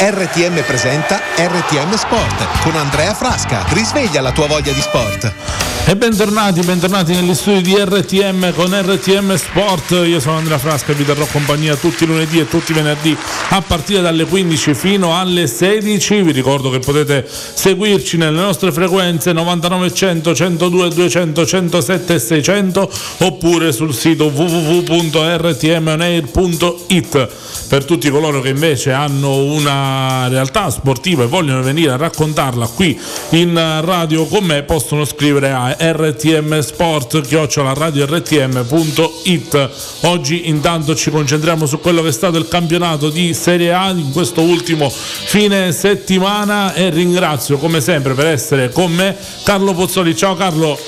RTM presenta RTM Sport con Andrea Frasca. Risveglia la tua voglia di sport. E bentornati, bentornati negli studi di RTM con RTM Sport. Io sono Andrea Frasca e vi terrò compagnia tutti i lunedì e tutti i venerdì a partire dalle 15 fino alle 16. Vi ricordo che potete seguirci nelle nostre frequenze 99 100 102 200 107 e 600 oppure sul sito www.rtmonair.it per tutti coloro che invece hanno una realtà sportiva e vogliono venire a raccontarla qui in radio con me possono scrivere a rtm sport rtm.it oggi intanto ci concentriamo su quello che è stato il campionato di Serie A in questo ultimo fine settimana e ringrazio come sempre per essere con me Carlo Pozzoli. Ciao Carlo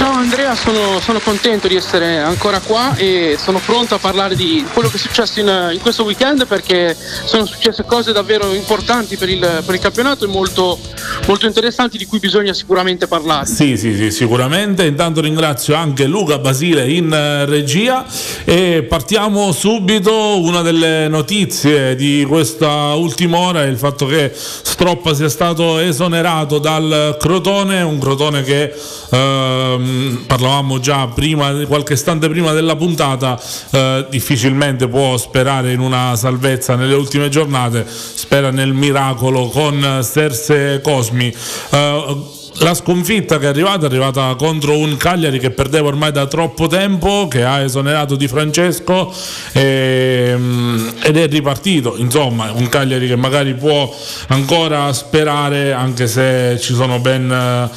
Ciao Andrea, sono, sono, contento di essere ancora qua e sono pronto a parlare di quello che è successo in, in questo weekend perché sono successe cose davvero importanti per il, per il campionato e molto, molto, interessanti di cui bisogna sicuramente parlare. Sì, sì, sì, sicuramente. Intanto ringrazio anche Luca Basile in eh, regia e partiamo subito. Una delle notizie di questa ultima ora è il fatto che Stroppa sia stato esonerato dal Crotone, un Crotone che... Ehm, parlavamo già prima, qualche istante prima della puntata, eh, difficilmente può sperare in una salvezza nelle ultime giornate, spera nel miracolo con Serse Cosmi. Eh, la sconfitta che è arrivata è arrivata contro un Cagliari che perdeva ormai da troppo tempo, che ha esonerato Di Francesco e, ehm, ed è ripartito. Insomma, un Cagliari che magari può ancora sperare, anche se ci sono ben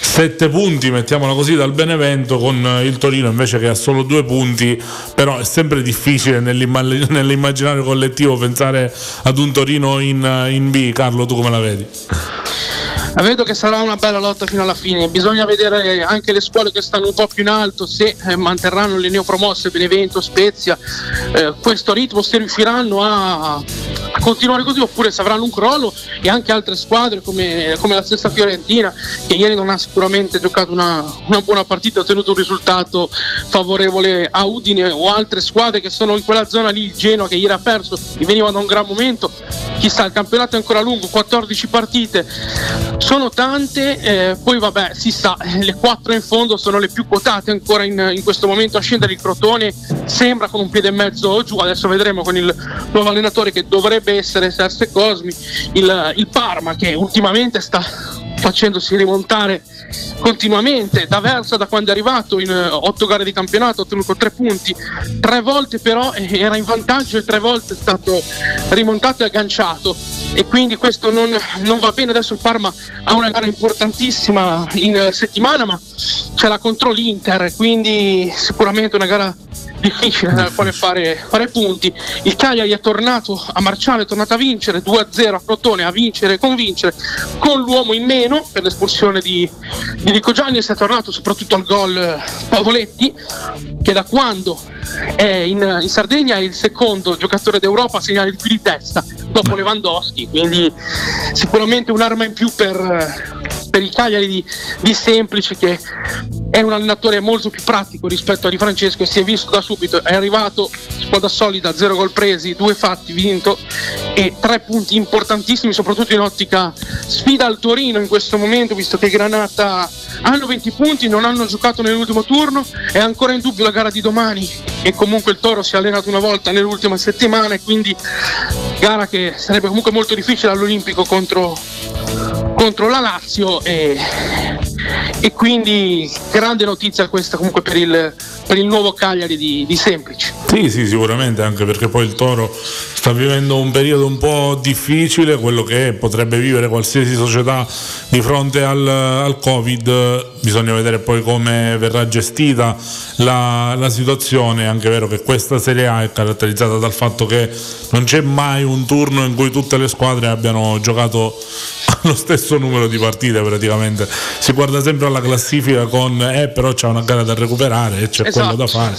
sette punti, mettiamola così, dal Benevento con il Torino invece che ha solo due punti, però è sempre difficile nell'immaginario collettivo pensare ad un Torino in, in B. Carlo, tu come la vedi? Vedo che sarà una bella lotta fino alla fine, bisogna vedere anche le scuole che stanno un po' più in alto se eh, manterranno le neopromosse Benevento, Spezia, eh, questo ritmo, se riusciranno a, a, continuare così oppure se avranno un crollo e anche altre squadre come, come la stessa Fiorentina che ieri non ha sicuramente giocato una, una buona partita, ha ottenuto un risultato favorevole a Udine o altre squadre che sono in quella zona lì, Genoa che ieri ha perso, veniva da un gran momento, chissà il campionato è ancora lungo, 14 partite sono tante, eh, poi vabbè si sa, le quattro in fondo sono le più quotate ancora in, in, questo momento. A scendere il Crotone, sembra con un piede e mezzo giù, adesso vedremo con il nuovo allenatore che dovrebbe essere Serse Cosmi, il, il Parma che ultimamente sta facendosi rimontare continuamente da Versa da quando è arrivato in uh, otto gare di campionato ha ottenuto tre punti tre volte però eh, era in vantaggio e tre volte è stato rimontato e agganciato. E quindi questo non, non va bene. Adesso il Parma ha una gara importantissima in uh, settimana ma c'è la contro l'Inter quindi sicuramente una gara difficile dal quale fare, fare, punti. Il Cagliari è tornato a marciare, è tornato a vincere 2-0 a Crotone, a vincere e convincere con l'uomo in meno per l'espulsione di, di Nico Gianni. Si è tornato soprattutto al gol Pavoletti che da quando è in, in Sardegna è il secondo giocatore d'Europa a segnare di più di testa dopo Lewandowski, quindi sicuramente un'arma in più per, per il Cagliari di, di Semplice che è un allenatore molto più pratico rispetto a Di Francesco e si è visto da subito, è arrivato squadra solida, zero gol presi, due fatti vinto e tre punti importantissimi soprattutto in ottica sfida al Torino in questo momento visto che Granata hanno 20 punti, non hanno giocato nell'ultimo turno, è ancora in dubbio la gara di domani e comunque il Toro si è allenato una volta nell'ultima settimana e quindi gara che sarebbe comunque molto difficile all'Olimpico contro, contro la Lazio e, e, quindi grande notizia questa comunque per il, per il nuovo Cagliari di, di Semplici. Sì, sì, sicuramente, anche perché poi il Toro sta vivendo un periodo un po' difficile, quello che potrebbe vivere qualsiasi società di fronte al, al Covid, bisogna vedere poi come verrà gestita la, la situazione, è anche vero che questa Serie A è caratterizzata dal fatto che non c'è mai un turno in cui tutte le squadre abbiano giocato lo stesso numero di partite praticamente, si guarda sempre alla classifica con eh però c'è una gara da recuperare e c'è esatto. quello da fare,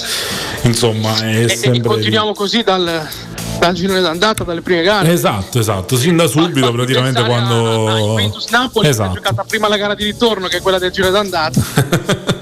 insomma è e, sempre... E continuiamo così dal, dal girone d'andata, dalle prime gare. Esatto, esatto, sin da subito praticamente quando... A, a Napoli esatto. ha giocato prima la gara di ritorno che è quella del girone d'andata.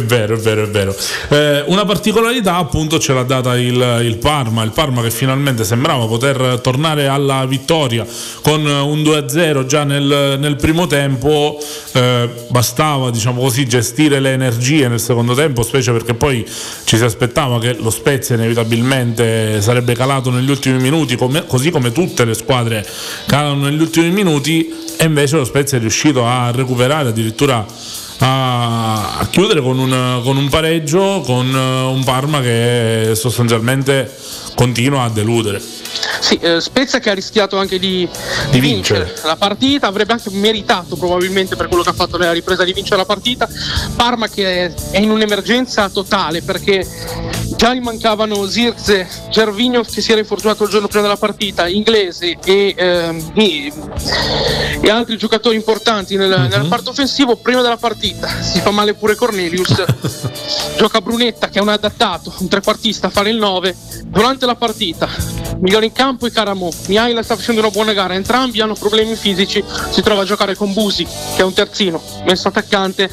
è vero, è vero, è vero. Eh, una particolarità appunto ce l'ha data il, il, Parma, il Parma che finalmente sembrava poter tornare alla vittoria con un 2-0 già nel, nel primo tempo, eh, bastava diciamo così gestire le energie nel secondo tempo, specie perché poi ci si aspettava che lo Spezia inevitabilmente sarebbe calato negli ultimi minuti, come, così come tutte le squadre calano negli ultimi minuti e invece lo Spezia è riuscito a recuperare addirittura a, a chiudere con un, con un, pareggio con un Parma che sostanzialmente continua a deludere. Sì, eh, Spezia che ha rischiato anche di, di vincere. vincere. la partita, avrebbe anche meritato probabilmente per quello che ha fatto nella ripresa di vincere la partita. Parma che è in un'emergenza totale perché già gli mancavano Zirze, Gervigno che si era infortunato il giorno prima della partita, Inglese e, ehm, e, e altri giocatori importanti nel, uh-huh. nel parto offensivo. Prima della partita si fa male pure Cornelius, gioca Brunetta che è un adattato, un trequartista, a fare il 9. Durante la partita migliore in campo e Caramo. Mihaila sta facendo una buona gara, entrambi hanno problemi fisici, si trova a giocare con Busi, che è un terzino, messo attaccante.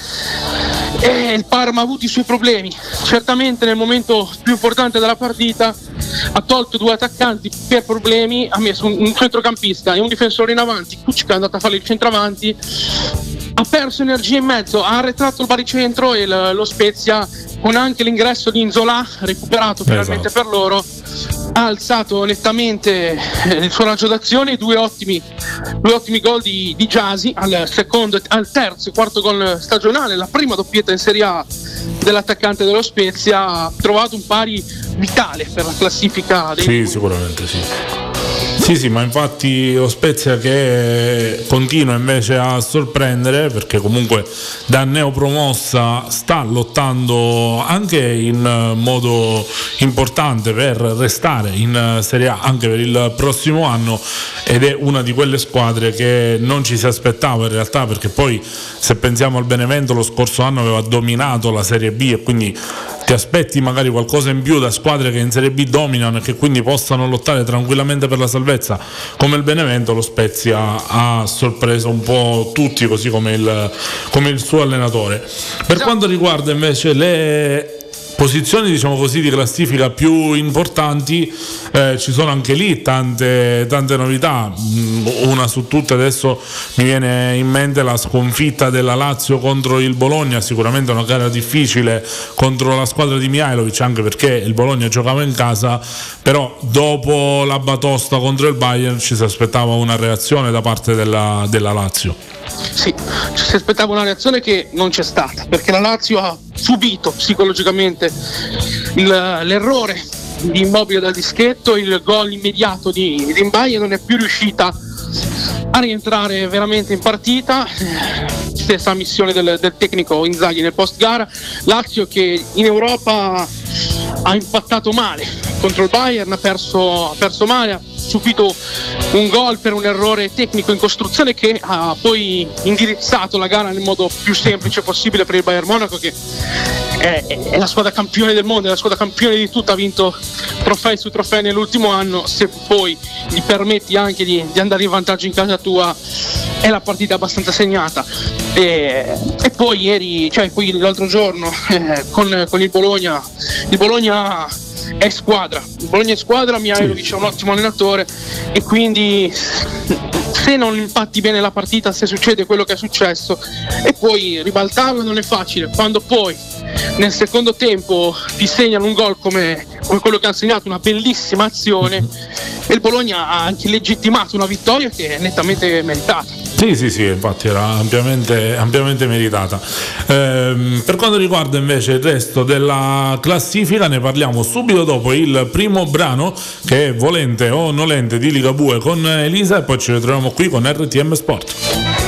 E il Parma ha avuto i suoi problemi. Certamente nel momento più importante della partita ha tolto due attaccanti per problemi, ha messo un, un centrocampista e un difensore in avanti, Kuczka è andato a fare il centravanti ha perso energia in mezzo, ha arretrato il baricentro e lo Spezia con anche l'ingresso di Inzola recuperato finalmente esatto. per loro ha alzato nettamente eh, il suo raggio d'azione due ottimi, due ottimi gol di, di Giasi al, secondo, al terzo e quarto gol stagionale la prima doppietta in Serie A dell'attaccante dello Spezia ha trovato un pari vitale per la classifica dei sì sicuramente sì sì, sì, ma infatti lo Spezia che continua invece a sorprendere perché comunque da neopromossa sta lottando anche in modo importante per restare in Serie A anche per il prossimo anno ed è una di quelle squadre che non ci si aspettava in realtà perché poi se pensiamo al Benevento lo scorso anno aveva dominato la Serie B e quindi ti aspetti magari qualcosa in più da squadre che in Serie B dominano e che quindi possano lottare tranquillamente per la salvezza? Come il Benevento lo Spezia ha sorpreso un po' tutti così come il, come il suo allenatore. Per quanto riguarda invece le posizioni diciamo così di classifica più importanti eh, ci sono anche lì tante, tante novità. Mm, una su tutte adesso mi viene in mente la sconfitta della Lazio contro il Bologna sicuramente una gara difficile contro la squadra di Mihailovic anche perché il Bologna giocava in casa però dopo la batosta contro il Bayern ci si aspettava una reazione da parte della, della Lazio sì, ci si aspettava una reazione che non c'è stata, perché la Lazio ha subito psicologicamente il, l'errore di immobile dal dischetto, il gol immediato di Rimbai e non è più riuscita a rientrare veramente in partita. Stessa missione del, del tecnico Inzaghi nel post gara. Lazio che in Europa ha impattato male contro il Bayern, ha perso, ha perso male, subito un gol per un errore tecnico in costruzione che ha poi indirizzato la gara nel modo più semplice possibile per il Bayern Monaco che è, è la squadra campione del mondo, è la squadra campione di tutto, ha vinto trofei su trofei nell'ultimo anno, se poi gli permetti anche di, di andare in vantaggio in casa tua è la partita abbastanza segnata. E, e poi ieri, cioè poi l'altro giorno eh, con, con il Bologna, il Bologna è squadra. Bologna è squadra, Mihailovic sì. è un ottimo allenatore e quindi se non impatti bene la partita, se succede quello che è successo e poi ribaltarlo non è facile. Quando poi nel secondo tempo ti segnano un gol come, come quello che ha segnato, una bellissima azione e il Bologna ha anche legittimato una vittoria che è nettamente meritata. Sì, sì, sì, infatti era ampiamente, ampiamente meritata. Ehm, per quanto riguarda invece il resto della classifica, ne parliamo subito dopo il primo brano che è Volente o Nolente di Ligabue con Elisa e poi ci ritroviamo qui con RTM Sport.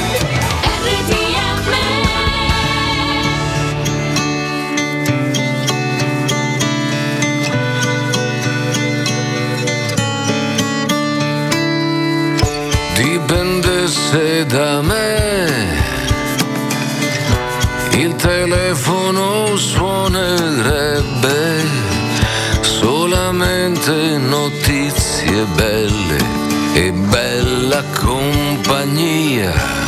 Dipendesse da me, il telefono suonerebbe solamente notizie belle e bella compagnia.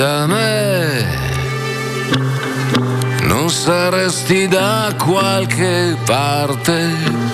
Da me, non saresti da qualche parte.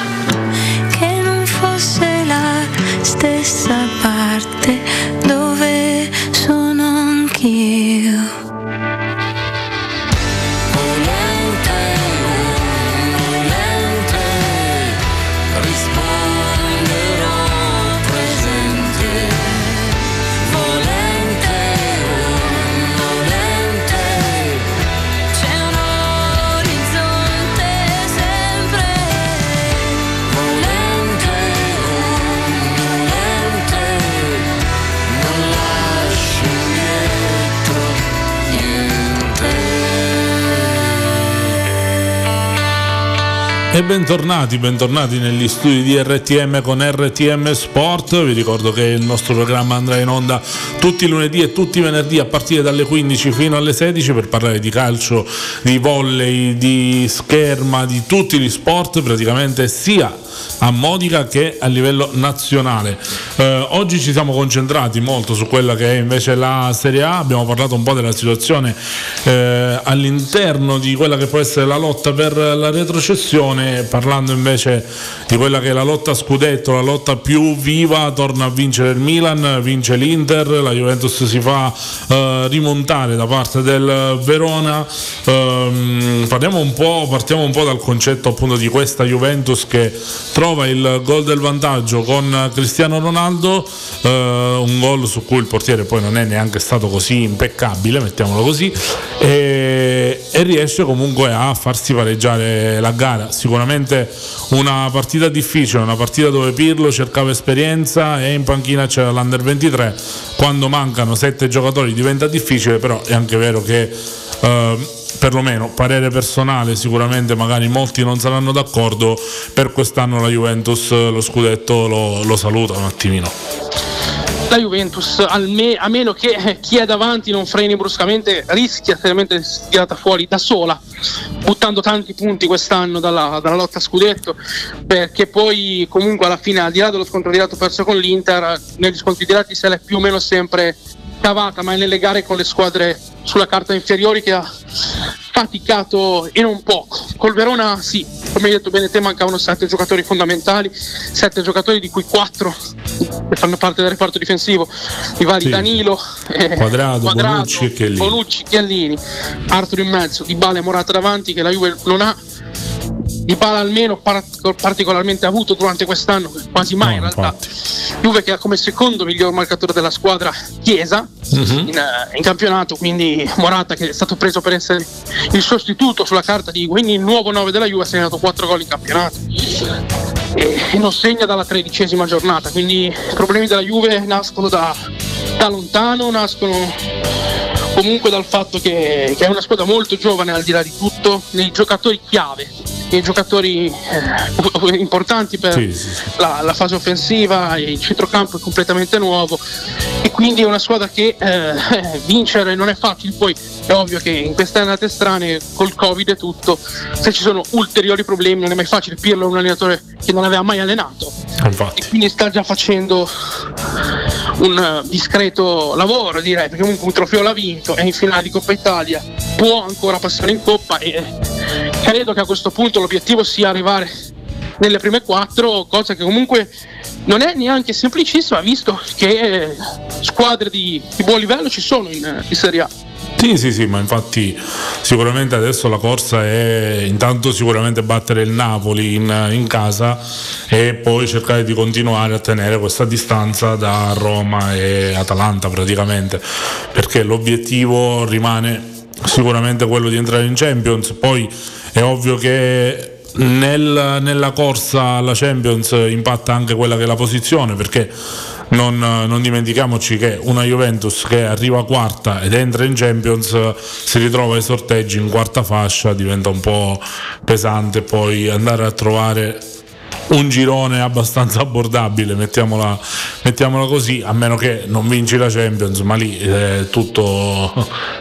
E bentornati, bentornati negli studi di RTM con RTM Sport. Vi ricordo che il nostro programma andrà in onda tutti i lunedì e tutti i venerdì a partire dalle 15 fino alle 16 per parlare di calcio, di volley, di scherma, di tutti gli sport, praticamente sia a Modica che a livello nazionale. Eh, oggi ci siamo concentrati molto su quella che è invece la Serie A, abbiamo parlato un po' della situazione eh, all'interno di quella che può essere la lotta per la retrocessione, parlando invece di quella che è la lotta a scudetto, la lotta più viva, torna a vincere il Milan, vince l'Inter, la Juventus si fa eh, rimontare da parte del Verona. Ehm, parliamo un partiamo un po' dal concetto appunto di questa Juventus che trova il gol del vantaggio con Cristiano Ronaldo, eh, un gol su cui il portiere poi non è neanche stato così impeccabile, mettiamolo così, e, e riesce comunque a farsi pareggiare la gara. Sicuramente una partita difficile, una partita dove Pirlo cercava esperienza e in panchina c'era l'Under 23. Quando mancano sette giocatori diventa difficile, però è anche vero che eh, perlomeno parere personale, sicuramente magari molti non saranno d'accordo, per quest'anno la Juventus lo scudetto lo, lo saluta un attimino. La Juventus, alme- a meno che chi è davanti non freni bruscamente, rischia seriamente di essere tirata fuori da sola, buttando tanti punti quest'anno dalla, dalla lotta a scudetto, perché poi comunque alla fine, al di là dello scontro diretto perso con l'Inter, negli scontri diretti se l'è più o meno sempre cavata, ma è nelle gare con le squadre sulla carta inferiori che ha faticato e non poco. Col Verona sì, come hai detto bene te mancavano sette giocatori fondamentali, sette giocatori di cui quattro che fanno parte del reparto difensivo, i vari Sì. Danilo, eh, Quadrado, Bonucci e Chiellini. Bonucci, Chiellini, Arthur in mezzo, Di Bale Morata davanti che la Juve non ha. Di Bala almeno par- particolarmente avuto durante quest'anno, quasi mai No, in realtà. Juve che ha come secondo miglior marcatore della squadra Chiesa Mhm. in, eh, in campionato, quindi Morata che è stato preso per essere il sostituto sulla carta di quindi il nuovo 9 della Juve ha segnato 4 gol in campionato e, e non segna dalla tredicesima giornata, quindi i problemi della Juve nascono da, da lontano, nascono comunque dal fatto che, che è una squadra molto giovane al di là di tutto, nei giocatori chiave, nei giocatori eh, importanti per Sì, sì. La, la fase offensiva, il centrocampo è completamente nuovo e quindi è una squadra che eh, vincere non è facile, poi è ovvio che in queste annate strane col covid e tutto, se ci sono ulteriori problemi non è mai facile, Pirlo è un allenatore che non aveva mai allenato Infatti. e quindi sta già facendo un eh, discreto lavoro direi perché comunque un trofeo l'ha vinto è in finale di Coppa Italia può ancora passare in Coppa e credo che a questo punto l'obiettivo sia arrivare nelle prime quattro cosa che comunque non è neanche semplicissima visto che eh, squadre di, di buon livello ci sono in, eh, in Serie A. Sì, sì, sì, ma infatti sicuramente adesso la corsa è intanto sicuramente battere il Napoli in, in casa e poi cercare di continuare a tenere questa distanza da Roma e Atalanta praticamente, perché l'obiettivo rimane sicuramente quello di entrare in Champions, poi è ovvio che nel- nella corsa alla Champions impatta anche quella che è la posizione perché non, non dimentichiamoci che una Juventus che arriva quarta ed entra in Champions si ritrova ai sorteggi in quarta fascia diventa un po' pesante poi andare a trovare un girone abbastanza abbordabile, mettiamola, mettiamola così, a meno che non vinci la Champions, ma lì è tutto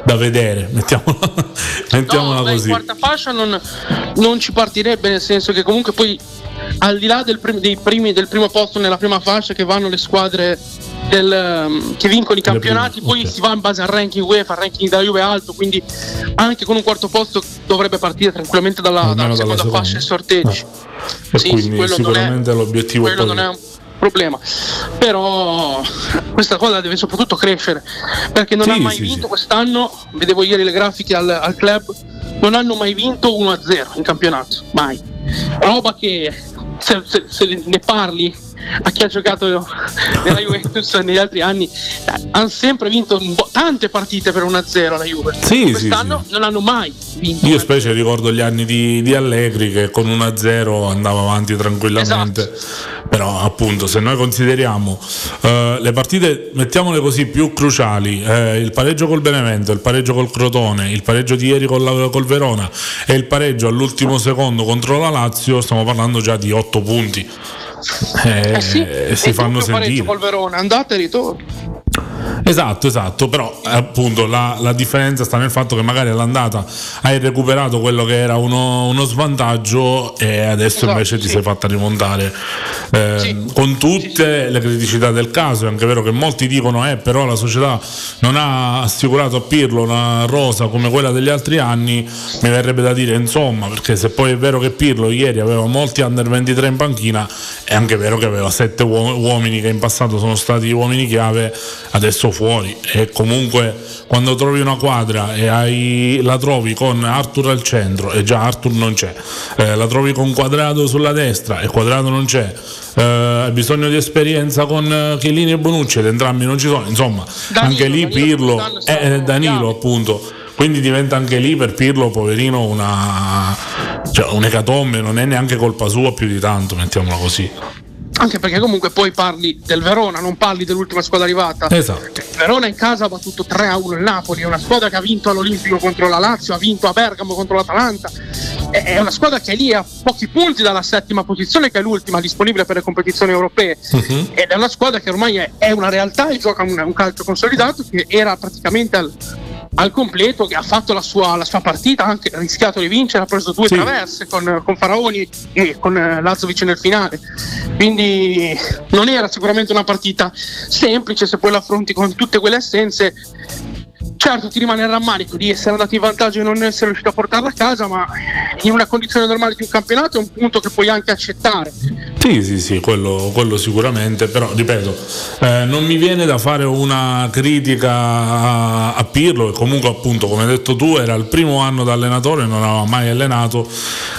da vedere, mettiamola, mettiamola no, così. quarta fascia non, non ci partirebbe, nel senso che comunque poi al di là del, prim- dei primi- del primo posto nella prima fascia che vanno le squadre del, um, che vincono i campionati, poi ok. si va in base al ranking UEFA, il ranking della Juve è alto, quindi anche con un quarto posto dovrebbe partire tranquillamente dalla, dalla seconda seconda. fascia e sorteggi. E Sì, quindi sì, quello non è- sicuramente l'obiettivo quello non è un problema però questa cosa deve soprattutto crescere perché non Sì, ha mai vinto quest'anno vedevo ieri le grafiche al, al club non hanno mai vinto 1-0 in campionato mai roba che se, se- se ne parli a chi ha giocato nella Juventus negli altri anni eh, hanno sempre vinto po'- tante partite per 1-0 la Juve Sì, sì, quest'anno sì. non hanno mai vinto Io specie ricordo gli anni di, di Allegri che con 1-0 andava avanti tranquillamente. Esatto. Però appunto se noi consideriamo eh, le partite, mettiamole così, più cruciali, eh, il pareggio col Benevento, il pareggio col Crotone, il pareggio di ieri col, col Verona e il pareggio all'ultimo secondo contro la Lazio, stiamo parlando già di 8 punti. Eh, eh sì, si fanno sentire. andata e ritorno Esatto, esatto, però eh, appunto la, la differenza sta nel fatto che magari all'andata hai recuperato quello che era uno, uno svantaggio e adesso Esatto, invece ti sì. sei fatta rimontare eh, Sì. con tutte le criticità del caso. È anche vero che molti dicono eh però la società non ha assicurato a Pirlo una rosa come quella degli altri anni, mi verrebbe da dire insomma, perché se poi è vero che Pirlo ieri aveva molti under 23 in panchina, è anche vero che aveva sette uo- uomini che in passato sono stati uomini chiave, adesso fuori. E comunque quando trovi una quadra e hai- la trovi con Arthur al centro, e già Arthur non c'è, eh, la trovi con Quadrado sulla destra e Quadrado non c'è. eh, hai bisogno di esperienza con eh, Chiellini e Bonucci ed entrambi non ci sono insomma Danilo, anche lì Danilo Pirlo è sta è Danilo appunto quindi diventa anche lì per Pirlo poverino una cioè, un'ecatombe non è neanche colpa sua più di tanto mettiamola così Anche perché comunque poi parli del Verona, non parli dell'ultima squadra arrivata. esatto Verona in casa ha battuto 3-1 il Napoli, è una squadra che ha vinto all'Olimpico contro la Lazio, ha vinto a Bergamo contro l'Atalanta. È una squadra che è lì a pochi punti dalla settima posizione, che è l'ultima disponibile per le competizioni europee. Mhm. Ed è una squadra che ormai è, è una realtà e gioca un, un calcio consolidato che era praticamente al, al completo, che ha fatto la sua, la sua partita, ha anche rischiato di vincere, ha preso due Sì. traverse con, con Faraoni e con eh, Lazovic nel finale. Quindi non era sicuramente una partita semplice se poi la affronti con tutte quelle assenze. Certo, ti rimane il rammarico di essere andato in vantaggio e non essere riuscito a portarla a casa, ma in una condizione normale di un campionato è un punto che puoi anche accettare. Sì, sì, sì, quello, quello sicuramente, però ripeto, eh, non mi viene da fare una critica a, a Pirlo, che comunque appunto, come hai detto tu, era il primo anno da allenatore, non aveva mai allenato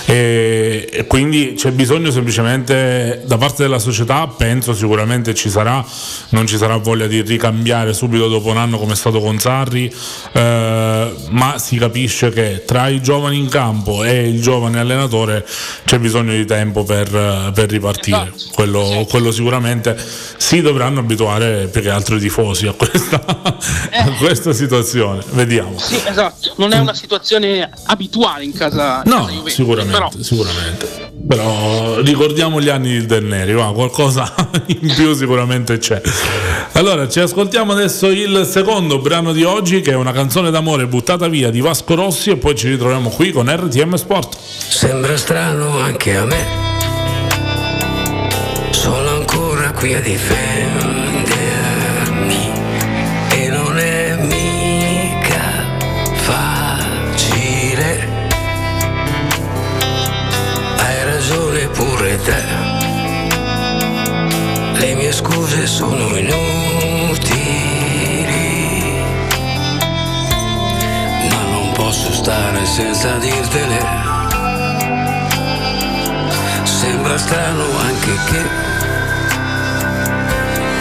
e, e quindi c'è bisogno semplicemente da parte della società, penso sicuramente ci sarà, non ci sarà voglia di ricambiare subito dopo un anno come è stato con Sarri, eh, ma si capisce che tra i giovani in campo e il giovane allenatore c'è bisogno di tempo per, eh, per ripartire. Quello, quello sicuramente si dovranno abituare più che altro i tifosi a questa, a questa situazione. Vediamo. Sì, esatto, non è una situazione abituale in casa, in No, casa Juventus, sicuramente, però sicuramente. Però ricordiamo gli anni del Del Neri, va, qualcosa in più sicuramente c'è. Allora, ci ascoltiamo adesso il secondo brano di oggi, che è una canzone d'amore buttata via di Vasco Rossi, e poi ci ritroviamo qui con RTM Sport. Sembra strano anche a me. Sono ancora qui a difendermi scuse sono inutili. Ma non posso stare senza dirtele. Sembra strano anche che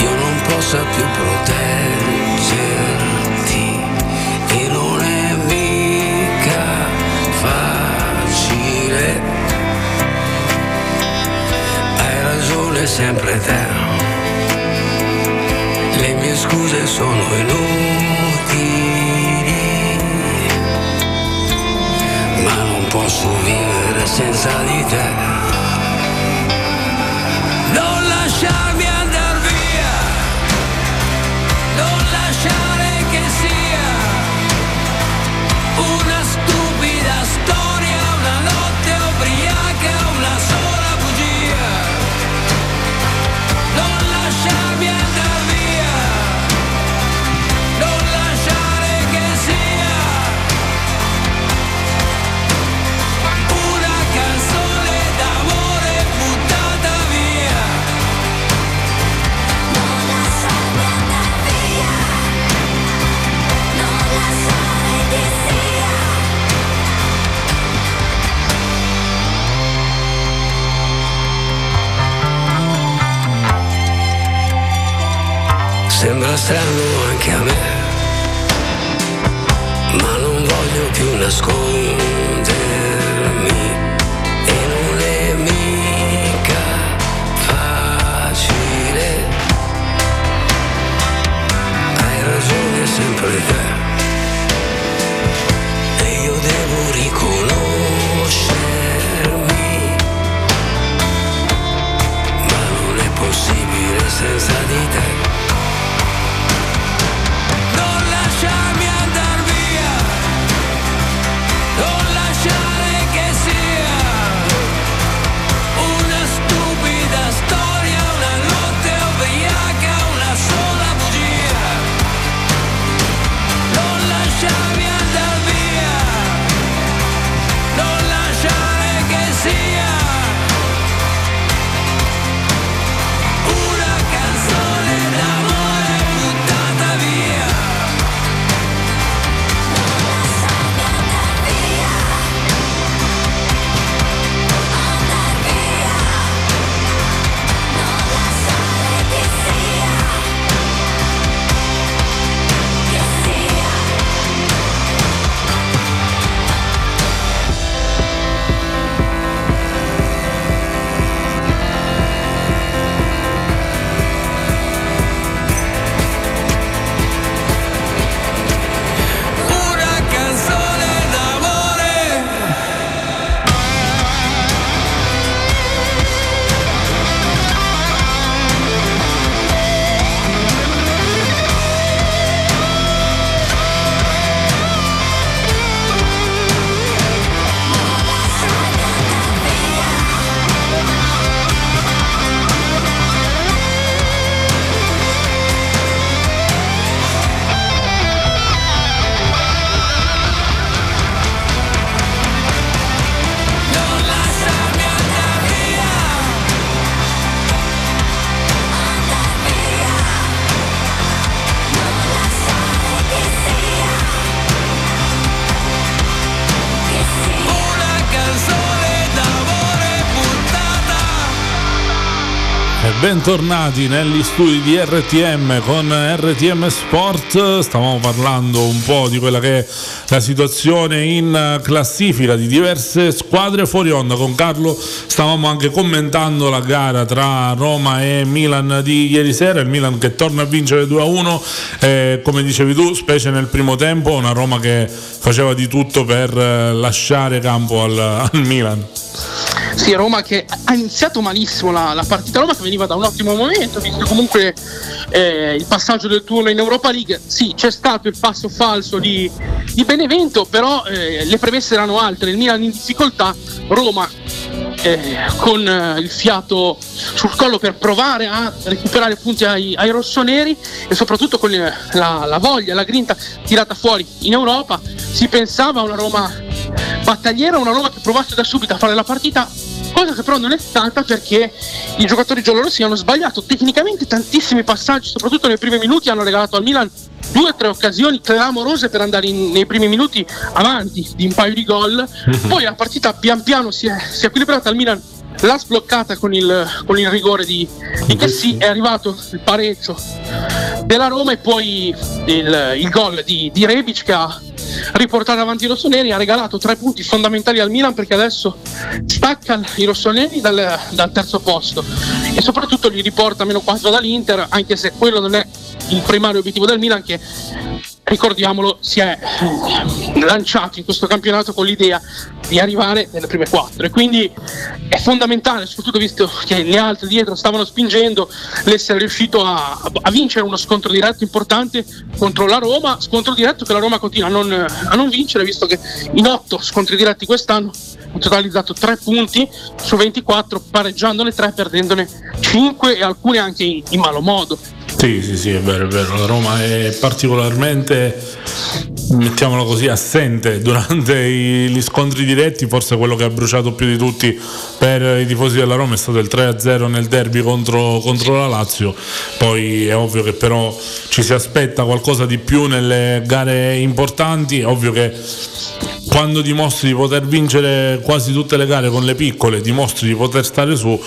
io non possa più proteggerti e non è mica facile. Hai ragione sempre te. Le mie scuse sono inutili, ma non posso vivere senza di te. Non lasciarmi andar via, non lasciare strano anche a me, ma non voglio più nascondermi e non è mica facile. Hai ragione sempre te e io devo riconoscermi, ma non è possibile senza di te. Bentornati negli studi di RTM con RTM Sport. Stavamo parlando un po' di quella che è la situazione in classifica di diverse squadre fuori onda. Con Carlo stavamo anche commentando la gara tra Roma e Milan di ieri sera. Il Milan che torna a vincere 2-1, eh, come dicevi tu, specie nel primo tempo, una Roma che faceva di tutto per lasciare campo al, al Milan. Sì, Roma che ha iniziato malissimo la, la partita, Roma che veniva da un ottimo momento, visto comunque eh, il passaggio del turno in Europa League. Sì, c'è stato il passo falso di, di Benevento, però eh, le premesse erano altre, il Milan in difficoltà, Roma eh, con eh, il fiato sul collo per provare a recuperare punti ai, ai rossoneri e soprattutto con eh, la, la voglia, la grinta tirata fuori in Europa. Si pensava a una Roma battagliera, una Roma che provasse da subito a fare la partita. Cosa che però non è stata perché i giocatori giallorossi hanno sbagliato tecnicamente tantissimi passaggi, soprattutto nei primi minuti. Hanno regalato al Milan due o tre occasioni clamorose per andare in, nei primi minuti avanti di un paio di gol. Poi la partita pian piano si è, si è equilibrata. Al Milan l'ha sbloccata con il, con il rigore di, di Chessy, è arrivato il pareggio della Roma e poi il, il gol di, di Rebic che ha riportato avanti i rossoneri, ha regalato tre punti fondamentali al Milan perché adesso stacca i rossoneri dal, dal terzo posto. E soprattutto li riporta meno 4 dall'Inter, anche se quello non è il primario obiettivo del Milan che ricordiamolo si è lanciato in questo campionato con l'idea di arrivare nelle prime quattro. E quindi è fondamentale soprattutto visto che gli altri dietro stavano spingendo l'essere riuscito a, a vincere uno scontro diretto importante contro la Roma scontro diretto che la Roma continua a non, a non vincere visto che in otto scontri diretti quest'anno ha totalizzato 3 punti su 24 pareggiandone 3 perdendone 5 e alcune anche in, in malo modo Sì, sì, sì, è vero, è vero. La Roma è particolarmente, mettiamolo così, assente durante i- gli scontri diretti. Forse quello che ha bruciato più di tutti per i tifosi della Roma è stato il 3-0 nel derby contro, contro la Lazio. Poi è ovvio che però ci si aspetta qualcosa di più nelle gare importanti. È ovvio che quando dimostri di poter vincere quasi tutte le gare con le piccole, dimostri di poter stare su,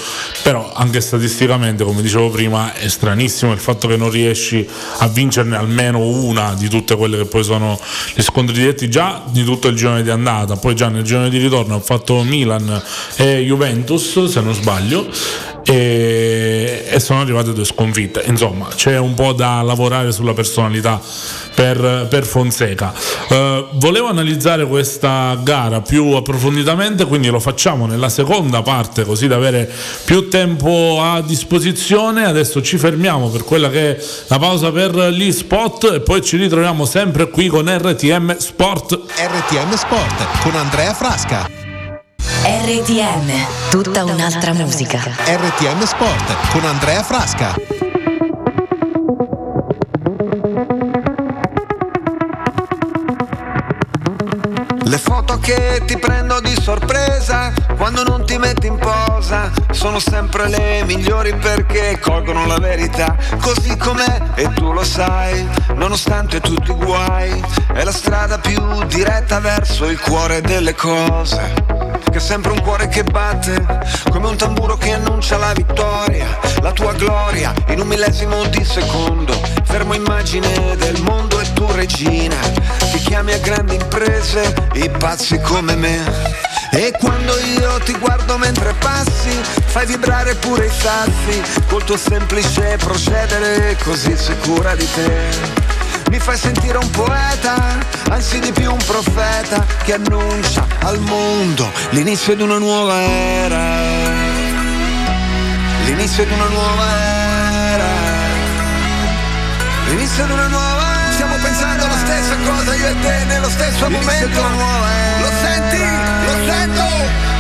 però anche statisticamente, come dicevo prima, è stranissimo il fatto che non riesci a vincerne almeno una di tutte quelle che poi sono gli scontri diretti. Già di tutto il girone di andata, poi già nel girone di ritorno ha fatto Milan e Juventus, se non sbaglio, e, e sono arrivate due sconfitte. Insomma, c'è un po' da lavorare sulla personalità per, per Fonseca. Eh, volevo analizzare questa gara più approfonditamente, quindi lo facciamo nella seconda parte così da avere più tempo a disposizione. Adesso ci fermiamo per quella che è la pausa per gli spot e poi ci ritroviamo sempre qui con RTM Sport. RTM Sport con Andrea Frasca. RTM, tutta un'altra musica. RTM Sport con Andrea Frasca. Le foto che ti prendo di sorpresa quando non ti metti in posa sono sempre le migliori perché colgono la verità così com'è e tu lo sai, nonostante tutti i guai, è la strada più diretta verso il cuore delle cose. Che è sempre un cuore che batte, come un tamburo che annuncia la vittoria, la tua gloria in un millesimo di secondo. Fermo immagine del mondo e tu regina, ti chiami a grandi imprese, i pazzi come me. E quando io ti guardo mentre passi, fai vibrare pure i sassi, col tuo semplice procedere così sicura di te. Mi fai sentire un poeta, anzi di più un profeta, che annuncia al mondo l'inizio di una nuova era. L'inizio di una nuova era. L'inizio di una nuova era. Stiamo pensando alla stessa cosa io e te nello stesso momento. Lo senti? Lo sento?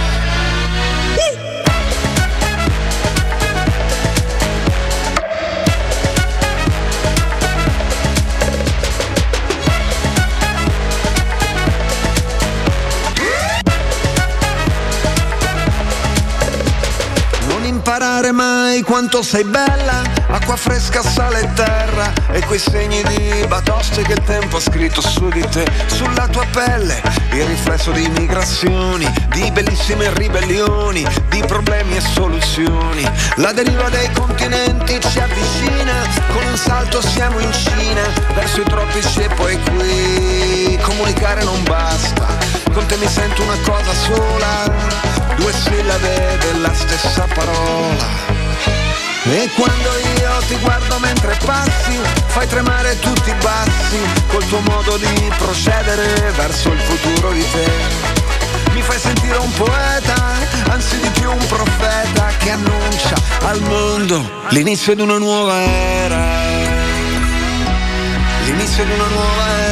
Imparare mai quanto sei bella. Acqua fresca, sale e terra E quei segni di batoste che il tempo ha scritto su di te. Sulla tua pelle Il riflesso di migrazioni Di bellissime ribellioni Di problemi e soluzioni. La deriva dei continenti ci avvicina Con un salto siamo in Cina Verso i tropici e poi qui. Comunicare non basta Con te mi sento una cosa sola due sillabe della stessa parola. E quando io ti guardo mentre passi, fai tremare tutti i bassi, col tuo modo di procedere verso il futuro di te. Mi fai sentire un poeta, anzi di più un profeta che annuncia al mondo l'inizio di una nuova era. L'inizio di una nuova era.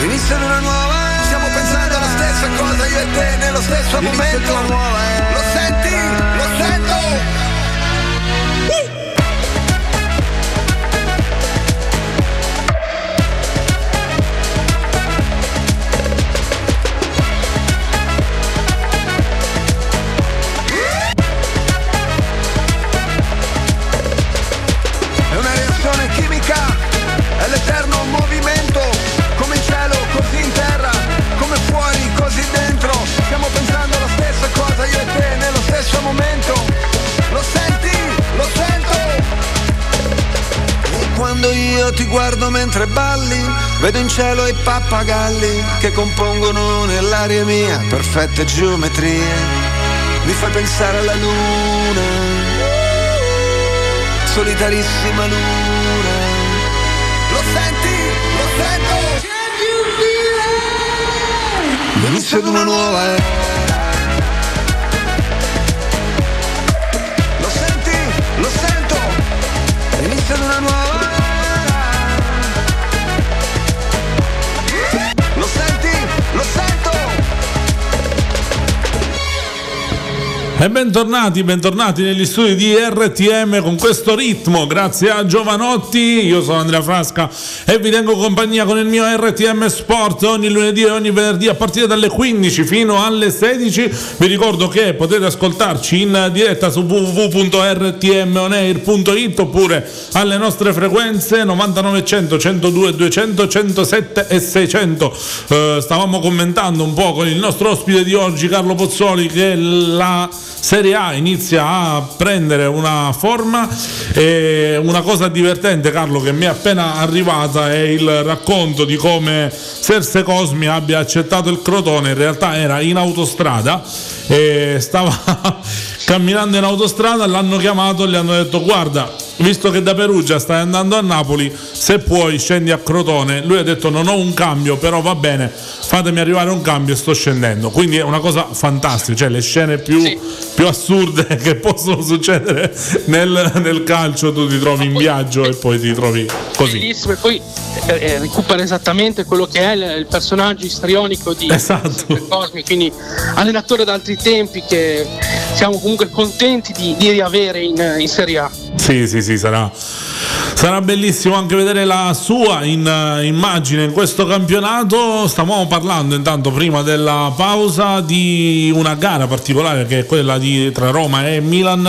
L'inizio di una nuova era. Stiamo pensando alla stessa cosa io e te nello stesso momento. Lo senti? Lo sento? Quando io ti guardo mentre balli, vedo in cielo i pappagalli che compongono nell'aria mia perfette geometrie. Mi fai pensare alla luna solitarissima luna. Lo senti? Lo sento? L'inizio di una nuova era. Lo senti? Lo sento? L'inizio di una nuova era. E bentornati, bentornati negli studi di RTM con questo ritmo, grazie a Giovanotti, io sono Andrea Frasca e vi tengo compagnia con il mio RTM Sport ogni lunedì e ogni venerdì a partire dalle 15 fino alle 16. Vi ricordo che potete ascoltarci in diretta su www.rtmonair.it oppure alle nostre frequenze 9900, 102, 200, 107 e 600. Eh, stavamo commentando un po' con il nostro ospite di oggi Carlo Pozzoli che la Serie A inizia a prendere una forma e una cosa divertente Carlo che mi è appena arrivata è il racconto di come Serse Cosmi abbia accettato il Crotone. In realtà era in autostrada e stava camminando in autostrada l'hanno chiamato e gli hanno detto guarda visto che da Perugia stai andando a Napoli se puoi scendi a Crotone. Lui ha detto non ho un cambio però va bene fatemi arrivare un cambio e sto scendendo. Quindi è una cosa fantastica cioè le scene più, più assurde che possono succedere nel, nel calcio tu ti trovi in viaggio e poi ti trovi così. Bellissimo, e poi eh, eh, recupera esattamente quello che è il, il personaggio istrionico di Esatto. Cosmi, quindi allenatore d'altri tempi che siamo comunque contenti di, di riavere in, in Serie A. Sì, sì, sì, sarà, sarà bellissimo anche vedere la sua in, eh, immagine in questo campionato. Stavamo parlando intanto prima della pausa di una gara particolare che è quella di, tra Roma e Milan.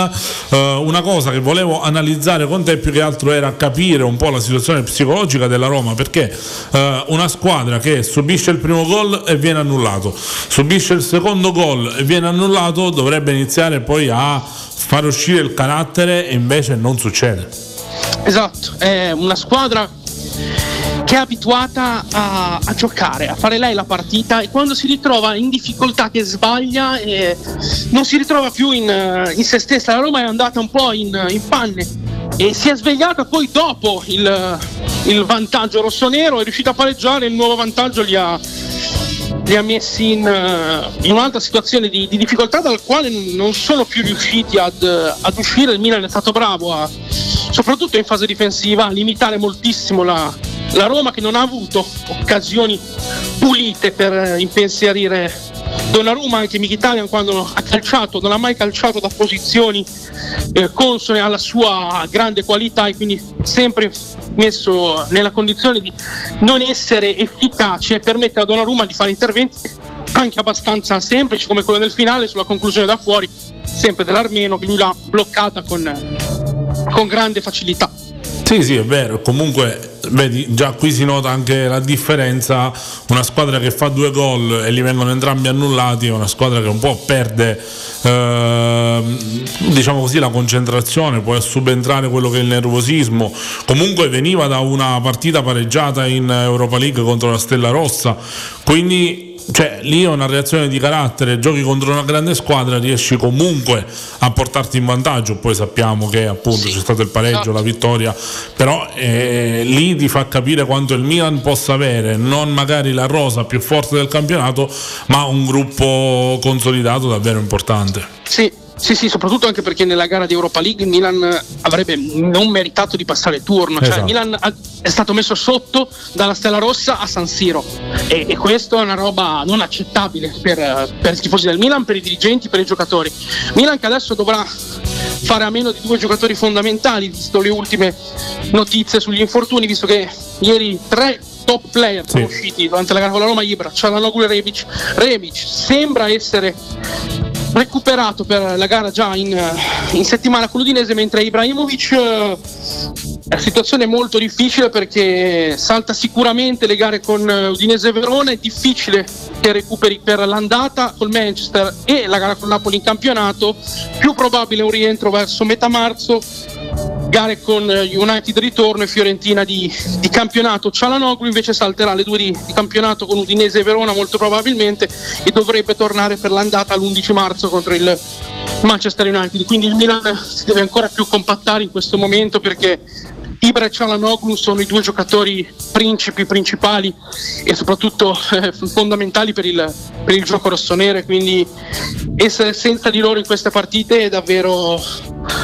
Eh, una cosa che volevo analizzare con te più che altro era capire un po' la situazione psicologica della Roma perché eh, una squadra che subisce il primo gol e viene annullato, subisce il secondo gol e viene annullato, dovrebbe iniziare poi a far uscire il carattere e invece non succede. Esatto, è una squadra che è abituata a, a giocare, a fare lei la partita e quando si ritrova in difficoltà che sbaglia eh, non si ritrova più in, eh, in se stessa. La Roma è andata un po' in, in panne e si è svegliata poi dopo il, il vantaggio rossonero, è riuscita a pareggiare, il nuovo vantaggio li ha, li ha messi in, eh, in un'altra situazione di, di difficoltà dal quale non sono più riusciti ad, ad uscire. Il Milan è stato bravo a, soprattutto in fase difensiva, limitare moltissimo la, la Roma che non ha avuto occasioni pulite per eh, impensierire Donnarumma anche Mkhitaryan quando ha calciato non ha mai calciato da posizioni eh, consone alla sua grande qualità e quindi sempre messo nella condizione di non essere efficace e permette a Donnarumma di fare interventi anche abbastanza semplici come quello del finale sulla conclusione da fuori, sempre dell'Armeno che lui l'ha bloccata con, con grande facilità. Sì, sì, è vero. Comunque, vedi, già qui si nota anche la differenza. Una squadra che fa due gol e li vengono entrambi annullati è una squadra che un po' perde, ehm, diciamo così, la concentrazione, può subentrare quello che è il nervosismo. Comunque veniva da una partita pareggiata in Europa League contro la Stella Rossa, quindi cioè, lì è una reazione di carattere, giochi contro una grande squadra, riesci comunque a portarti in vantaggio, poi sappiamo che appunto c'è stato il pareggio, la vittoria, però eh, lì ti fa capire quanto il Milan possa avere, non magari la rosa più forte del campionato, ma un gruppo consolidato davvero importante. Sì, sì, sì, soprattutto anche perché nella gara di Europa League il Milan avrebbe non meritato di passare il turno, cioè Esatto. il Milan è stato messo sotto dalla Stella Rossa a San Siro e, e questo è una roba non accettabile per, per i tifosi del Milan, per i dirigenti, per i giocatori. Milan che adesso dovrà fare a meno di due giocatori fondamentali, visto le ultime notizie sugli infortuni, visto che ieri tre top player sono Sì. usciti durante la gara con la Roma Ibra, Cialanoglu e Rebic. Rebic sembra essere recuperato per la gara già in, in settimana con l'Udinese mentre Ibrahimovic eh, è una situazione molto difficile perché salta sicuramente le gare con eh, Udinese e Verona. È difficile che recuperi per l'andata col Manchester e la gara con Napoli in campionato. Più probabile un rientro verso metà marzo gare con eh, United ritorno e Fiorentina di, di campionato. Cialanoglu invece salterà le due di, di campionato con Udinese e Verona molto probabilmente e dovrebbe tornare per l'andata l'11 marzo contro il Manchester United. Quindi il Milan si deve ancora più compattare in questo momento perché Ibra e Cialanoglu sono i due giocatori principi, principali e soprattutto eh, fondamentali per il, per il gioco rossonero. Quindi essere senza di loro in queste partite è davvero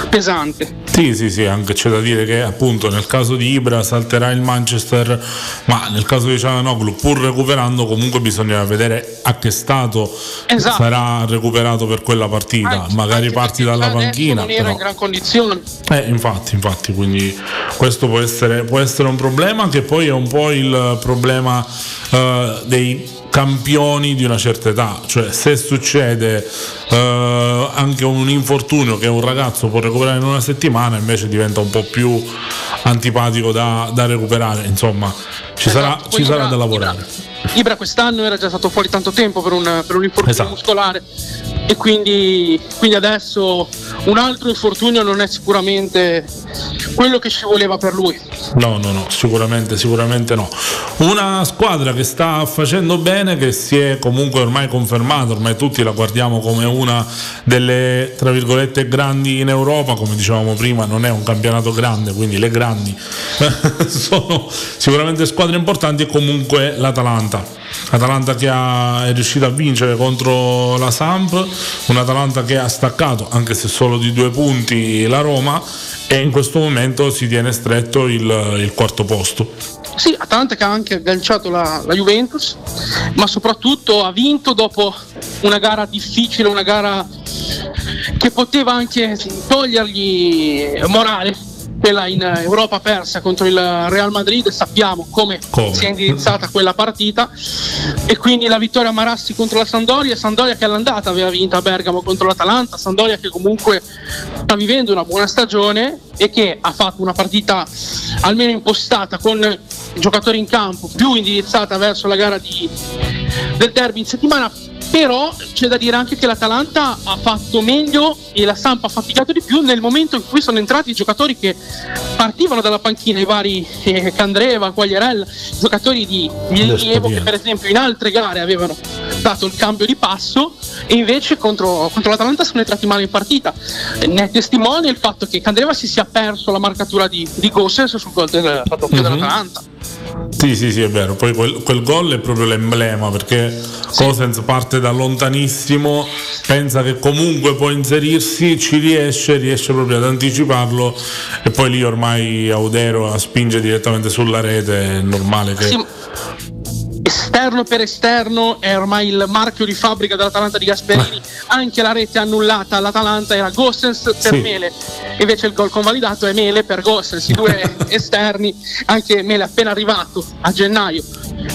pesante. Sì, sì, sì, anche c'è da dire che appunto nel caso di Ibra salterà il Manchester, ma nel caso di Cialanoglu, pur recuperando, comunque bisogna vedere a che stato Esatto. sarà recuperato per quella partita. Anche- Magari anche parti dalla panchina. Non era però- in gran condizione. Eh, infatti, infatti, quindi questo può essere, può essere un problema che poi è un po' il problema eh, dei campioni di una certa età, cioè se succede eh, anche un infortunio che un ragazzo può recuperare in una settimana invece diventa un po' più antipatico da, da recuperare, insomma ci sarà, ci sarà da lavorare. Ibra, quest'anno era già stato fuori tanto tempo per un, per un infortunio Esatto. muscolare e quindi, quindi adesso un altro infortunio non è sicuramente quello che ci voleva per lui. No, no, no, sicuramente, sicuramente no. Una squadra che sta facendo bene, che si è comunque ormai confermata, ormai tutti la guardiamo come una delle, tra virgolette, grandi in Europa, come dicevamo prima, non è un campionato grande, quindi le grandi sono sicuramente squadre importanti e comunque l'Atalanta. Atalanta che ha, è riuscita a vincere contro la Samp, un'Atalanta che ha staccato, anche se solo di due punti, la Roma e in questo momento si tiene stretto il, il quarto posto. Sì, Atalanta che ha anche agganciato la, la Juventus, ma soprattutto ha vinto dopo una gara difficile, una gara che poteva anche togliergli morale. Quella in Europa persa contro il Real Madrid, sappiamo come, Come. si è indirizzata quella partita e quindi la vittoria a Marassi contro la Sandoria, Sandoria che all'andata aveva vinto a Bergamo contro l'Atalanta, Sandoria che comunque sta vivendo una buona stagione e che ha fatto una partita almeno impostata con i giocatori in campo più indirizzata verso la gara di- del derby in settimana però c'è da dire anche che l'Atalanta ha fatto meglio e la Samp ha faticato di più nel momento in cui sono entrati i giocatori che partivano dalla panchina, i vari eh, Candreva, Quagliarella, giocatori di, di rilievo che per esempio in altre gare avevano dato il cambio di passo e invece contro, contro l'Atalanta sono entrati male in partita. Ne è testimone il fatto che Candreva si sia perso la marcatura di, di Gossens sul gol del raddoppio Mhm. dell'Atalanta. Sì, sì, sì, è vero. Poi quel, quel gol è proprio l'emblema perché Cosens parte da lontanissimo, pensa che comunque può inserirsi, ci riesce, riesce proprio ad anticiparlo e poi lì ormai Audero spinge direttamente sulla rete, è normale che... Sì, esterno per esterno è ormai il marchio di fabbrica dell'Atalanta di Gasperini anche la rete annullata all'Atalanta era Gossens per Sì. Mele invece il gol convalidato è Mele per Gossens i due esterni anche Mele appena arrivato a gennaio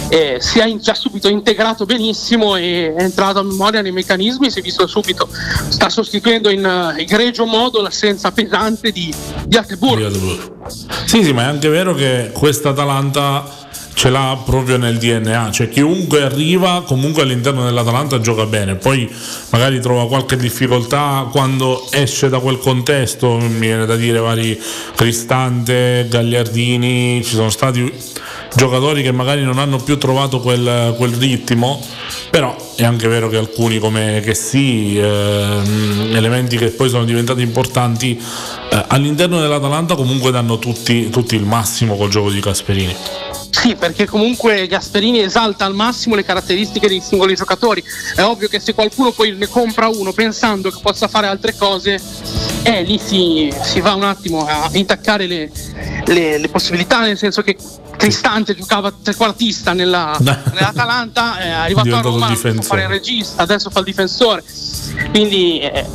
eh, si è in- già subito integrato benissimo e è entrato a memoria nei meccanismi, si è visto subito, sta sostituendo in eh, egregio modo l'assenza pesante di, di Atteburg. Sì, sì, ma è anche vero che questa Atalanta ce l'ha proprio nel DNA, cioè chiunque arriva comunque all'interno dell'Atalanta gioca bene, poi magari trova qualche difficoltà quando esce da quel contesto, mi viene da dire vari Cristante, Gagliardini, ci sono stati giocatori che magari non hanno più trovato quel, quel ritmo, però è anche vero che alcuni come che sì, ehm, elementi che poi sono diventati importanti eh, all'interno dell'Atalanta comunque danno tutti, tutti il massimo col gioco di Gasperini. Sì, perché comunque Gasperini esalta al massimo le caratteristiche dei singoli giocatori. È ovvio che se qualcuno poi ne compra uno pensando che possa fare altre cose, eh, lì si, si va un attimo a intaccare le, le- le possibilità, nel senso che Cristante giocava trequartista nella, nell'Atalanta, è arrivato a Roma, difensore. fare il regista, adesso fa il difensore. Quindi eh,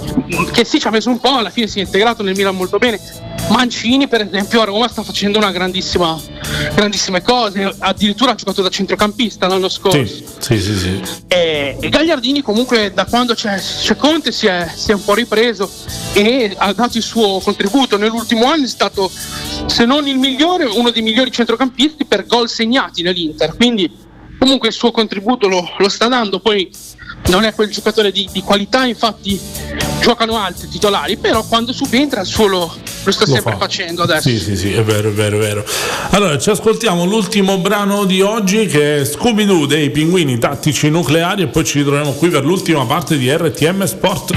che sì, ci ha messo un po', alla fine si è integrato nel Milan molto bene. Mancini, per esempio, a Roma sta facendo una grandissima, grandissime cose, addirittura ha giocato da centrocampista l'anno scorso. Sì, sì, sì, sì. E, e Gagliardini comunque da quando c'è, c'è Conte si è, si è un po' ripreso e ha dato il suo contributo. Nell'ultimo anno è stato, se non il migliore, uno dei migliori centrocampisti per gol segnati nell'Inter. Quindi comunque il suo contributo lo, lo sta dando. Poi non è quel giocatore di, di qualità, infatti giocano altri titolari, però quando subentra il suo lo, lo sta Lo sempre fa. facendo adesso. Sì, sì, sì, è vero, è vero, è vero. Allora, ci ascoltiamo l'ultimo brano di oggi che è Scooby-Doo dei pinguini tattici nucleari e poi ci ritroviamo qui per l'ultima parte di RTM Sport.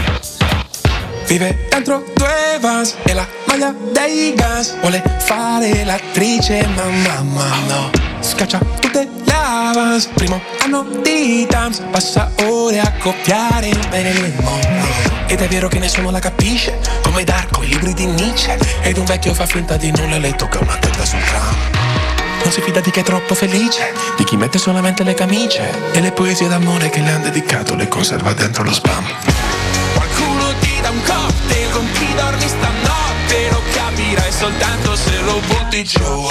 Vive dentro due vans e la maglia dei gas Vuole fare l'attrice ma mamma no Scaccia tutte le avance Primo di dance Passa ore a copiare bene il mondo. Ed è vero che nessuno la capisce Come Darko, i libri di Nietzsche. Ed un vecchio fa finta di nulla e le tocca una tenda sul tram. Non si fida di chi è troppo felice, di chi mette solamente le camicie. E le poesie d'amore che le han dedicato le conserva dentro lo spam. Qualcuno ti dà un cocktail con chi dormi stanotte soltanto se lo butti giù.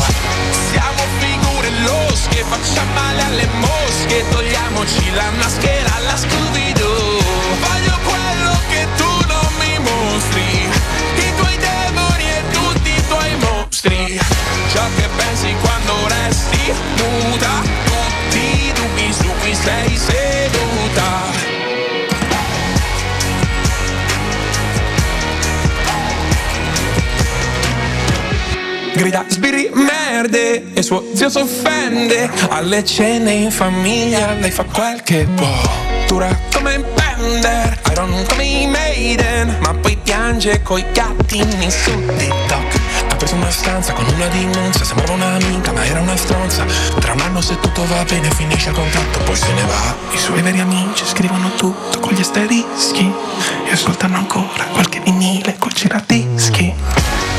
Siamo figure losche, facciamo male alle mosche. Togliamoci la maschera alla Scooby-Doo. Voglio quello che tu non mi mostri. I tuoi demoni e tutti i tuoi mostri. Ciò che pensi quando resti nuda Tutti i dubbi su cui sei seduta Grida sbirri merde e suo zio s'offende. Alle cene in famiglia lei fa quel che può Dura come un Bender, Iron come i Maiden. Ma poi piange coi gattini su TikTok. Ha preso una stanza con una dimenza Sembrava un'amica ma era una stronza. Tra un anno se tutto va bene finisce il contratto Poi se ne va. I suoi veri amici scrivono tutto con gli asterischi E ascoltano ancora qualche vinile col giradischi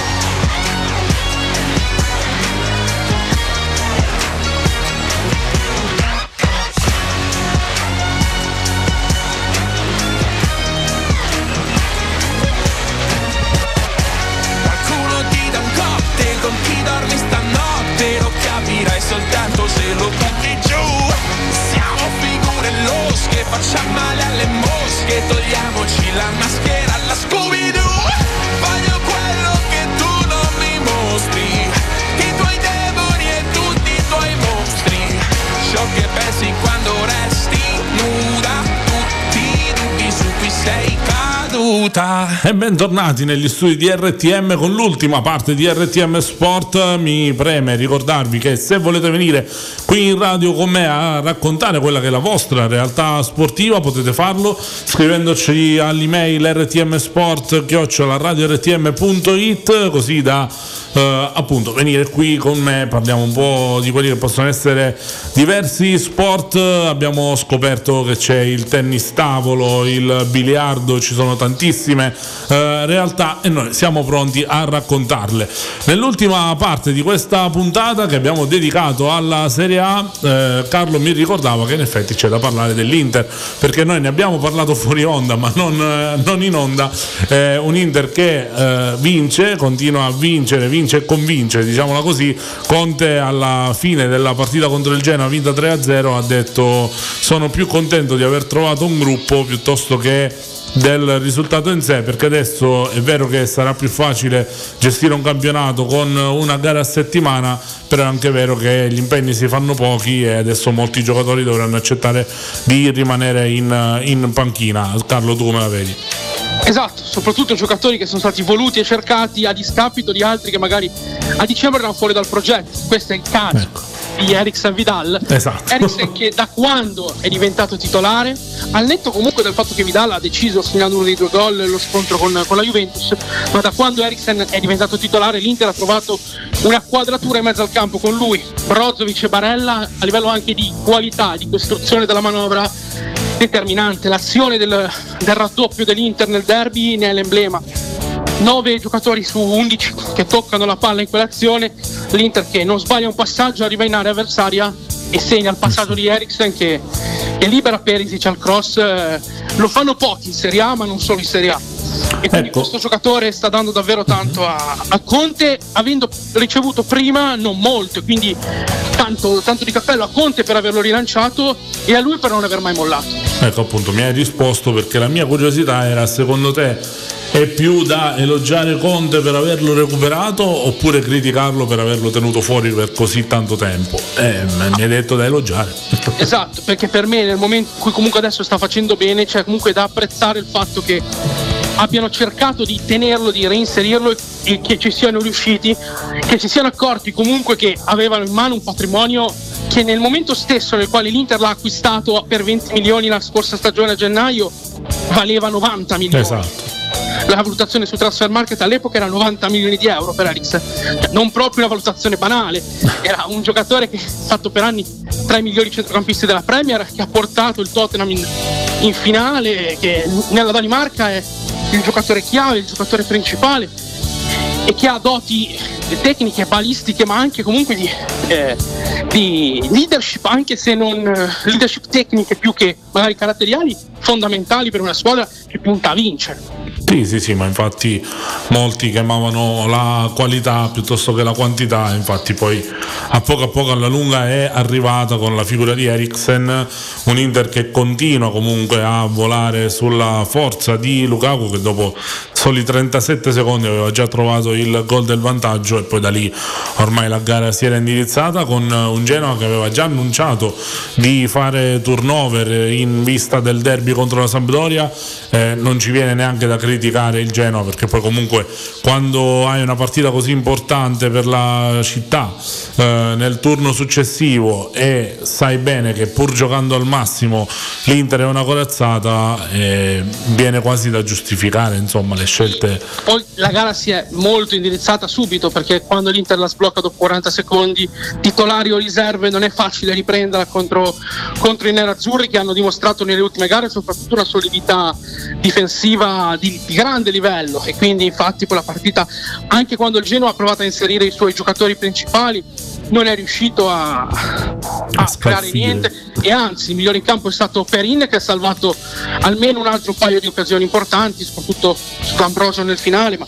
battuta. E bentornati negli studi di RTM con l'ultima parte di RTM Sport. Mi preme ricordarvi che se volete venire qui in radio con me a raccontare quella che è la vostra realtà sportiva potete farlo scrivendoci all'email rtmsport.it così da eh, appunto venire qui con me parliamo un po' di quelli che possono essere diversi sport. Abbiamo scoperto che c'è il tennis tavolo il biliardo ci sono tantissime eh, realtà e noi siamo pronti a raccontarle. Nell'ultima parte di questa puntata che abbiamo dedicato alla Serie A eh, Carlo mi ricordava che in effetti c'è da parlare dell'Inter perché noi ne abbiamo parlato fuori onda ma non, eh, non in onda. Un Inter che eh, vince continua a vincere vince e convince diciamola così Conte alla fine della partita contro il Genoa vinta 3-0 ha detto sono più contento di aver trovato un gruppo piuttosto che del risultato in sé perché adesso è vero che sarà più facile gestire un campionato con una gara a settimana però è anche vero che gli impegni si fanno pochi e adesso molti giocatori dovranno accettare di rimanere in, in panchina Carlo tu come la vedi? Esatto, soprattutto giocatori che sono stati voluti e cercati a discapito di altri che magari a dicembre erano fuori dal progetto. Questo è il caso di Eriksen Vidal. Esatto. Eriksen che da quando è diventato titolare, al netto comunque del fatto che Vidal ha deciso segnando uno dei due gol lo scontro con, con la Juventus, ma da quando Eriksen è diventato titolare l'Inter ha trovato una quadratura in mezzo al campo con lui, Brozovic e Barella a livello anche di qualità, di costruzione della manovra determinante. L'azione del, del raddoppio dell'Inter nel derby ne è l'emblema. 9 giocatori su 11 che toccano la palla in quell'azione, l'Inter che non sbaglia un passaggio, arriva in area avversaria e segna il passaggio di Eriksen che, che libera Perisic al cross. eh, lo fanno pochi in Serie A ma non solo in Serie A. E quindi Ecco. questo giocatore sta dando davvero tanto a, a Conte, avendo ricevuto prima non molto, quindi tanto, tanto di cappello a Conte per averlo rilanciato e a lui per non aver mai mollato. Ecco appunto, mi hai risposto perché la mia curiosità era secondo te è più da elogiare Conte per averlo recuperato oppure criticarlo per averlo tenuto fuori per così tanto tempo? Eh, mi hai detto da elogiare. Esatto, perché per me nel momento in cui comunque adesso sta facendo bene, c'è comunque da apprezzare il fatto che abbiano cercato di tenerlo, di reinserirlo e che ci siano riusciti, che si siano accorti comunque che avevano in mano un patrimonio che nel momento stesso nel quale l'Inter l'ha acquistato per 20 milioni la scorsa stagione a gennaio valeva 90 milioni. Esatto. La valutazione su transfer market all'epoca era 90 milioni di euro per Eriksen, Cioè, non proprio una valutazione banale, era un giocatore che è stato per anni tra i migliori centrocampisti della Premier, che ha portato il Tottenham in, in finale, che nella Danimarca è il giocatore chiave, il giocatore principale e che ha doti tecniche, balistiche, ma anche comunque di, eh, di leadership, anche se non eh, leadership tecniche più che magari caratteriali, fondamentali per una squadra che punta a vincere. Sì, sì, sì, ma infatti molti chiamavano la qualità piuttosto che la quantità, infatti poi a poco a poco alla lunga è arrivata con la figura di Eriksen, un Inter che continua comunque a volare sulla forza di Lukaku che dopo soli 37 secondi aveva già trovato il gol del vantaggio e poi da lì ormai la gara si era indirizzata con un Genoa che aveva già annunciato di fare turnover in vista del derby contro la Sampdoria, eh, non ci viene neanche da criticare il Genoa perché poi comunque quando hai una partita così importante per la città eh, nel turno successivo e sai bene che pur giocando al massimo l'Inter è una corazzata eh, viene quasi da giustificare insomma le scelte. Poi la gara si è molto indirizzata subito perché quando l'Inter la sblocca dopo 40 secondi, titolari o riserve, non è facile riprenderla contro, contro i nerazzurri che hanno dimostrato nelle ultime gare soprattutto una solidità difensiva di, di grande livello. E quindi infatti quella partita anche quando il Genoa ha provato a inserire i suoi giocatori principali non è riuscito a, a creare niente. E anzi il migliore in campo è stato Perin che ha salvato almeno un altro paio di occasioni importanti soprattutto su Ambrosio nel finale ma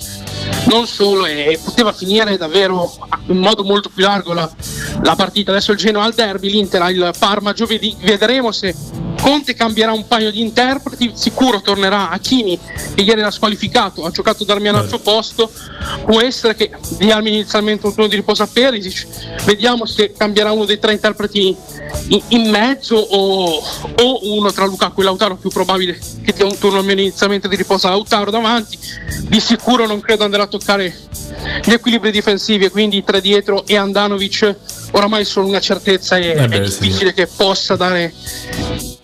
non solo e poteva finire davvero in modo molto più largo la, la partita. Adesso il Genoa al derby l'Inter ha il Parma giovedì. Vedremo se Conte cambierà un paio di interpreti, sicuro tornerà Achini che ieri era squalificato, ha giocato Darmian al suo posto, può essere che dia inizialmente un turno di riposo a Perisic, vediamo se cambierà uno dei tre interpreti in, in mezzo o, o uno tra Lukaku e Lautaro, più probabile che dia un turno almeno inizialmente di riposo a Lautaro davanti, di sicuro non credo andrà a toccare gli equilibri difensivi e quindi tre dietro e Andanovic oramai sono una certezza e Eh beh, è sì. difficile che possa dare,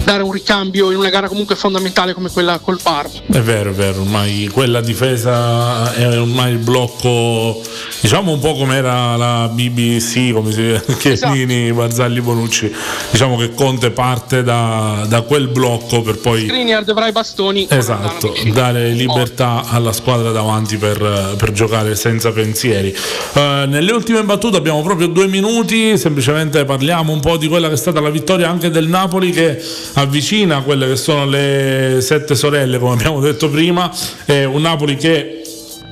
dare un ricambio in una gara comunque fondamentale come quella col Parma. È vero, è vero, ormai quella difesa è ormai il blocco, diciamo un po' come era la BBC, come si Chiellini, Barzagli, Bonucci, diciamo che Conte parte da, da quel blocco per poi Skriniar dovrà i bastoni. Esatto, dare libertà alla squadra davanti per, per giocare senza pensieri. Eh, nelle ultime battute abbiamo proprio due minuti, semplicemente parliamo un po' di quella che è stata la vittoria anche del Napoli che avvicina quelle che sono le sette sorelle, come abbiamo detto prima, è un Napoli che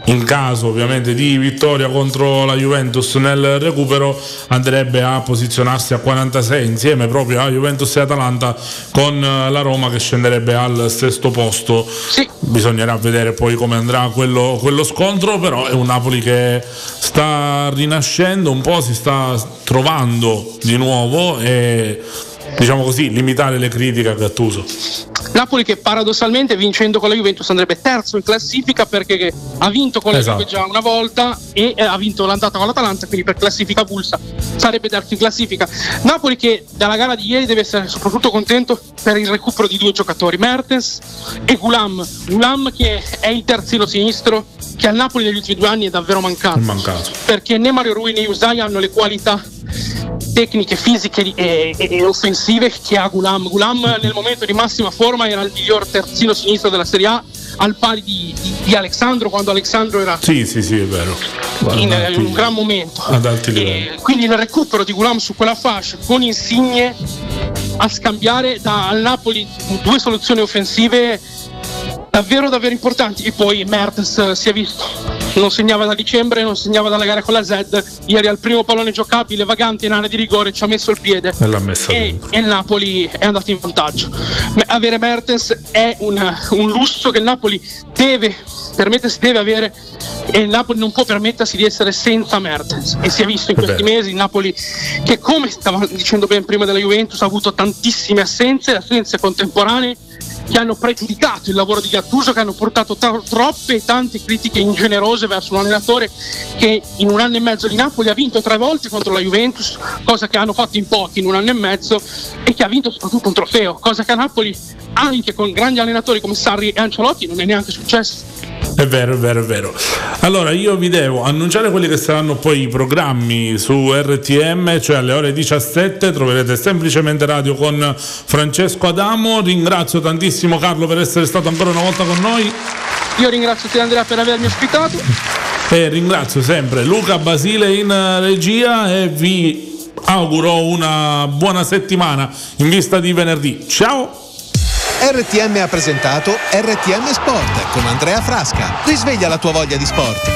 in caso ovviamente di vittoria contro la Juventus nel recupero andrebbe a posizionarsi a 46 insieme proprio a Juventus e Atalanta con eh, la Roma che scenderebbe al sesto posto. Bisognerà vedere poi come andrà quello, quello scontro però è un Napoli che sta rinascendo un po' si sta trovando di nuovo e diciamo così limitare le critiche a Gattuso Napoli che paradossalmente vincendo con la Juventus andrebbe terzo in classifica perché ha vinto con la Esatto. Juve già una volta e eh, ha vinto l'andata con l'Atalanta, quindi per classifica pulsa sarebbe terzo in classifica. Napoli che dalla gara di ieri deve essere soprattutto contento per il recupero di due giocatori, Mertens e Gulam. Gulam che è il terzino sinistro che al Napoli negli ultimi due anni è davvero mancato. è mancato perché né Mario Rui né Usai hanno le qualità tecniche, fisiche e, e- e offensive che ha Gulam. Gulam nel momento di massima forma era il miglior terzino sinistro della Serie A al pari di, di- di Alexandro quando Alexandro era sì sì sì vero. In, alti- un gran momento. ad E quindi il recupero di Gulam su quella fascia con Insigne a scambiare da, al Napoli due soluzioni offensive davvero davvero importanti. E poi Mertens eh, si è visto non segnava da dicembre non segnava dalla gara con la Z ieri al primo pallone giocabile vagante in area di rigore ci ha messo il piede. E e, il Napoli è andato in vantaggio. Avere Mertens è una- un lusso che il Napoli deve permettersi deve avere e il Napoli non può permettersi di essere senza Mertens. E si è visto in questi mesi il Napoli che come stava dicendo ben prima della Juventus ha avuto tantissime assenze assenze contemporanee che hanno pregiudicato il lavoro di Gattuso, che hanno portato ta- troppe e tante critiche ingenerose verso un allenatore che in un anno e mezzo di Napoli ha vinto tre volte contro la Juventus, cosa che hanno fatto in pochi in un anno e mezzo, e che ha vinto soprattutto un trofeo, cosa che a Napoli anche con grandi allenatori come Sarri e Ancelotti non è neanche successo. È vero, è vero, è vero. Allora io vi devo annunciare quelli che saranno poi i programmi su RTM, cioè alle ore 17 troverete semplicemente radio con Francesco Adamo. Ringrazio tantissimo Carlo per essere stato ancora una volta con noi Io ringrazio te Andrea per avermi ospitato, e ringrazio sempre Luca Basile in regia e vi auguro una buona settimana in vista di venerdì. Ciao! RTM ha presentato RTM Sport con Andrea Frasca. Risveglia la tua voglia di sport.